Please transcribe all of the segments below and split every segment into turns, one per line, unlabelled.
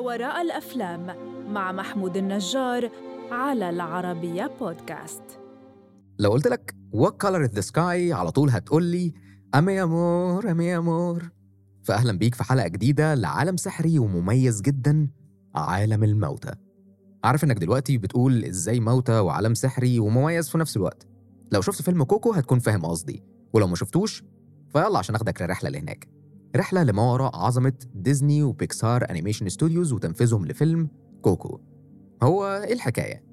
وراء الأفلام مع محمود النجار على العربية بودكاست.
لو قلت لك what color is the sky على طول هتقول لي أمي أمور أمي أمور فأهلا بيك في حلقة جديدة لعالم سحري ومميز جدا عالم الموتى. عارف إنك دلوقتي بتقول إزاي موتى وعالم سحري ومميز في نفس الوقت. لو شفت فيلم كوكو هتكون فاهم قصدي ولو ما شفتوش فيلا عشان أخدك للرحلة اللي هناك رحلة لما وراء عظمة ديزني وبيكسار Animation Studios وتنفيذهم لفيلم كوكو. هو إيه الحكاية؟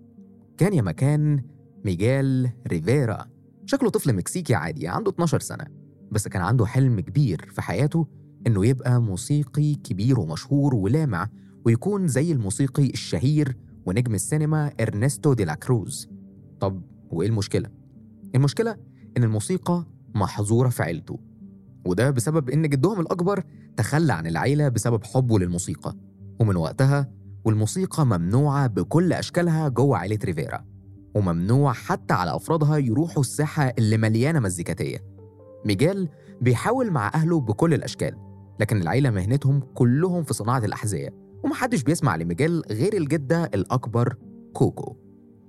كان يا مكان ميجال ريفيرا. شكله طفل مكسيكي عادي عنده 12 سنة. بس كان عنده حلم كبير في حياته إنه يبقى موسيقي كبير ومشهور ولامع ويكون زي الموسيقي الشهير ونجم السينما إرنستو دي لا كروز. طب وإيه المشكلة؟ المشكلة إن الموسيقى محظورة في عيلته. وده بسبب إن جدهم الأكبر تخلى عن العيلة بسبب حبه للموسيقى. ومن وقتها والموسيقى ممنوعة بكل أشكالها جوه عيلة ريفيرا وممنوع حتى على أفرادها يروحوا الساحة اللي مليانة مزيكاتية. ميجيل بيحاول مع أهله بكل الأشكال لكن العيلة مهنتهم كلهم في صناعة الأحذية ومحدش بيسمع لميجيل غير الجدة الأكبر كوكو.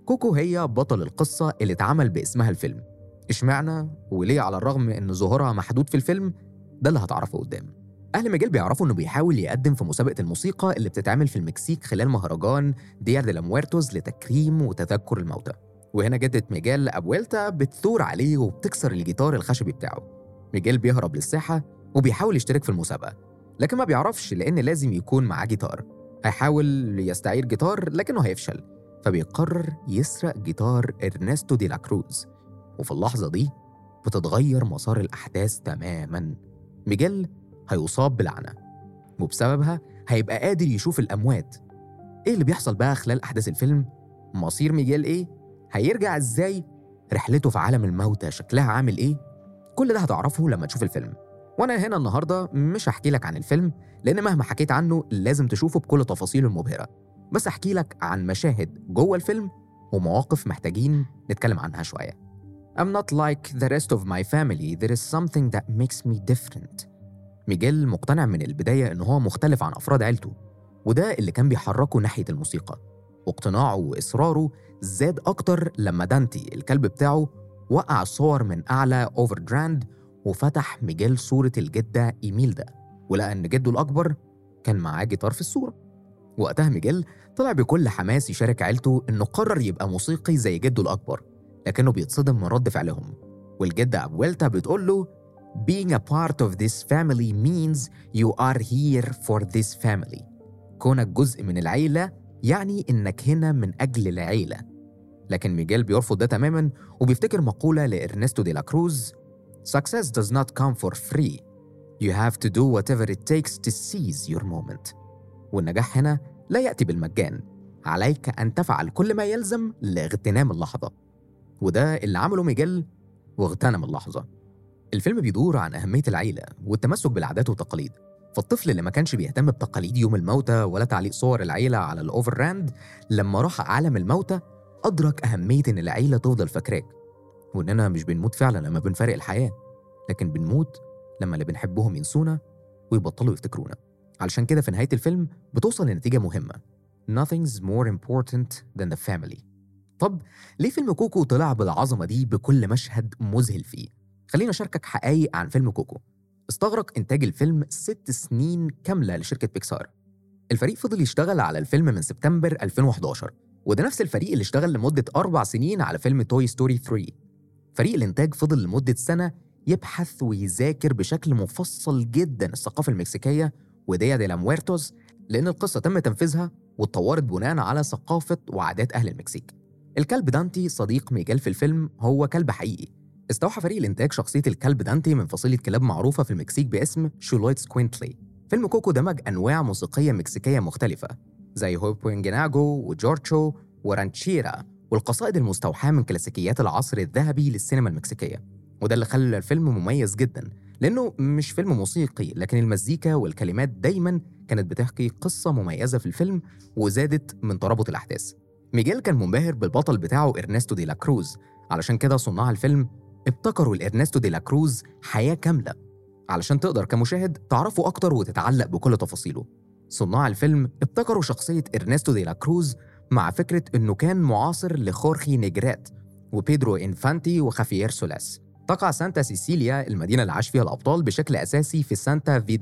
كوكو هي بطل القصة اللي اتعمل باسمها الفيلم. اشمعنى وليه على الرغم إن ظهورها محدود في الفيلم ده اللي هتعرفه قدام. أهل ميجيل بيعرفوا إنه بيحاول يقدم في مسابقة الموسيقى اللي بتتعمل في المكسيك خلال مهرجان Día de los Muertos لتكريم وتذكر الموتى. وهنا جدة ميجيل أبويلتا بتثور عليه وبتكسر الجيتار الخشبي بتاعه. ميجيل بيهرب للساحة وبيحاول يشترك في المسابقة لكن ما بيعرفش لأن لازم يكون معاه جيتار. هيحاول يستعير جيتار لكنه هيفشل فبيقرر يسرق جيتار إرنستو دي لا كروز. وفي اللحظة دي بتتغير مسار الأحداث تماماً ميجيل هيصاب بلعنة وبسببها هيبقى قادر يشوف الأموات إيه اللي بيحصل بقى خلال أحداث الفيلم؟ مصير ميجيل إيه؟ هيرجع إزاي؟ رحلته في عالم الموتى شكلها عامل إيه؟ كل ده هتعرفه لما تشوف الفيلم وأنا هنا النهاردة مش هحكي لك عن الفيلم لأن مهما حكيت عنه لازم تشوفه بكل تفاصيله المبهرة بس أحكي لك عن مشاهد جوه الفيلم ومواقف محتاجين نتكلم عنها شوية I'm not like the rest of my family. There is something that makes me different. ميجيل مقتنع من البداية إن هو مختلف عن أفراد عيلته وده اللي كان بيحركه ناحية الموسيقى. واقتناعه وإصراره زاد أكتر لما دانتي الكلب بتاعه وقع الصور من أعلى ofrenda وفتح ميجيل صورة الجدة إيميلدا. ولقى إن جده الأكبر كان معاه جيتار في الصورة. وقتها ميجيل طلع بكل حماس يشارك عيلته إنه قرر يبقى موسيقي زي جده الأكبر. لكنه بيتصدم من رد فعلهم. والجدة أبويلتا بتقول له Being a part of this family means you are here for this family. كونك جزء من العيلة يعني إنك هنا من أجل العيلة. لكن ميجيل بيرفض ده تماما وبيفتكر مقولة لإرنستو دي لا كروز Success does not come for free. You have to do whatever it takes to seize your moment. والنجاح هنا لا يأتي بالمجان. عليك أن تفعل كل ما يلزم لاغتنام اللحظة. وده اللي عمله ميجيل واغتنم اللحظة. الفيلم بيدور عن أهمية العيلة والتمسك بالعادات والتقاليد. فالطفل اللي ما كانش بيهتم بتقاليد يوم الموتى ولا تعليق صور العيلة على ال ofrenda لما راح عالم الموتى أدرك أهمية إن العيلة تفضل فاكراك. وإننا مش بنموت فعلا لما بنفارق الحياة لكن بنموت لما اللي بنحبهم ينسونا ويبطلوا يفتكرونا. علشان كده في نهاية الفيلم بتوصل لنتيجة مهمة. Nothing's more important than the family. طب ليه فيلم كوكو طلع بالعظمة دي بكل مشهد مذهل فيه؟ خلينا أشاركك حقايق عن فيلم كوكو. استغرق إنتاج الفيلم ست سنين كاملة لشركة بيكسار. الفريق فضل يشتغل على الفيلم من سبتمبر 2011 وده نفس الفريق اللي اشتغل لمدة أربع سنين على فيلم Toy Story 3 فريق الإنتاج فضل لمدة سنة يبحث ويذاكر بشكل مفصل جدا الثقافة المكسيكية و Día de los Muertos لأن القصة تم تنفيذها واتطورت بناء على ثقافة وعادات أهل المكسيك. الكلب دانتي صديق ميجيل في الفيلم هو كلب حقيقي. استوحى فريق الإنتاج شخصية الكلب دانتي من فصيلة كلاب معروفة في المكسيك باسم xoloitzcuintli فيلم كوكو دمج أنواع موسيقية مكسيكية مختلفة زي huapango و jarocho و ranchera والقصائد المستوحاة من كلاسيكيات العصر الذهبي للسينما المكسيكية. وده اللي خلى الفيلم مميز جدا لأنه مش فيلم موسيقي لكن المزيكا والكلمات دايما كانت بتحكي قصة مميزة في الفيلم وزادت من ترابط الأحداث. ميجيل كان منبهر بالبطل بتاعه إرنستو دي لا كروز. علشان كده صناع الفيلم ابتكروا لإرنستو دي لا كروز حياة كاملة. علشان تقدر كمشاهد تعرفه أكتر وتتعلق بكل تفاصيله. صناع الفيلم ابتكروا شخصية إرنستو دي لا كروز مع فكرة إنه كان معاصر لخورخي نيجريتي وبيدرو إنفانتي وخافيير سوليس. تقع سانتا سيسيليا المدينة اللي عاش فيها الأبطال بشكل أساسي في سانتا في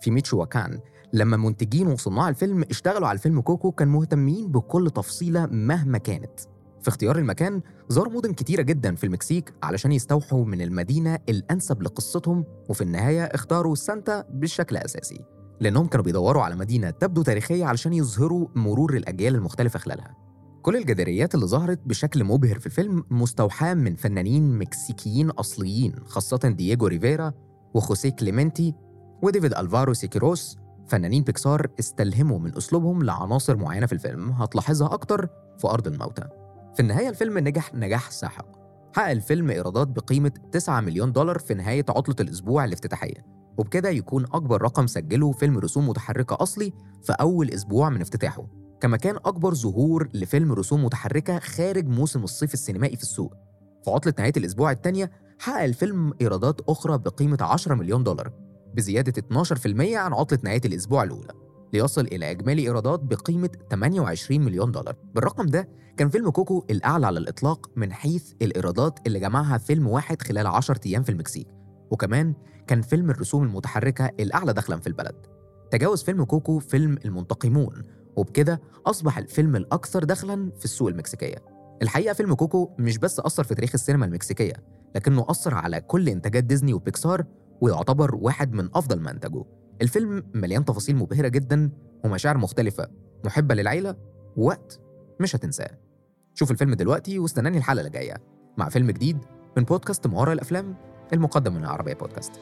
في ميتشواكان لما منتجين وصناع الفيلم اشتغلوا على الفيلم كوكو كان مهتمين بكل تفصيلة مهما كانت. في اختيار المكان زاروا مدن كتيرة جدا في المكسيك علشان يستوحوا من المدينة الأنسب لقصتهم وفي النهاية اختاروا سانتا بشكل أساسي لأنهم كانوا بيدوروا على مدينة تبدو تاريخية علشان يظهروا مرور الأجيال المختلفة خلالها. كل الجداريات اللي ظهرت بشكل مبهر في الفيلم مستوحاة من فنانين مكسيكيين أصليين خاصة دييجو ريفيرا وخوسيه كليمنتي وديفيد ألفارو سيكيروس فنانين بيكسار استلهموا من أسلوبهم لعناصر معينة في الفيلم هتلاحظها أكتر في أرض الموتى. في النهاية الفيلم نجح نجاح ساحق. حقق الفيلم إيرادات بقيمة 9 مليون دولار في نهاية عطلة الأسبوع الافتتاحية. وبكده يكون أكبر رقم سجله فيلم رسوم متحركة أصلي في أول أسبوع من افتتاحه. كما كان أكبر ظهور لفيلم رسوم متحركة خارج موسم الصيف السينمائي في السوق. في عطلة نهاية الأسبوع الثانية حقق الفيلم إيرادات أخرى بقيمة 10 مليون دولار. بزيادة 12% عن عطلة نهاية الأسبوع الأولى ليصل إلى إجمالي إيرادات بقيمة 28 مليون دولار. بالرقم ده كان فيلم كوكو الأعلى على الإطلاق من حيث الإيرادات اللي جمعها فيلم واحد خلال 10 أيام في المكسيك وكمان كان فيلم الرسوم المتحركة الأعلى دخلا في البلد. تجاوز فيلم كوكو فيلم المنتقمون وبكده أصبح الفيلم الأكثر دخلا في السوق المكسيكية. الحقيقة فيلم كوكو مش بس أثر في تاريخ السينما المكسيكية لكنه أثر على كل إنتاجات ديزني وبيكسار ويعتبر واحد من أفضل ما أنتجوا الفيلم مليان تفاصيل مبهرة جدا ومشاعر مختلفة. محبة للعيلة. ووقت مش هتنساه. شوف الفيلم دلوقتي واستناني الحلقة الجاية مع فيلم جديد من بودكاست ما وراء الأفلام المقدم من العربية بودكاست.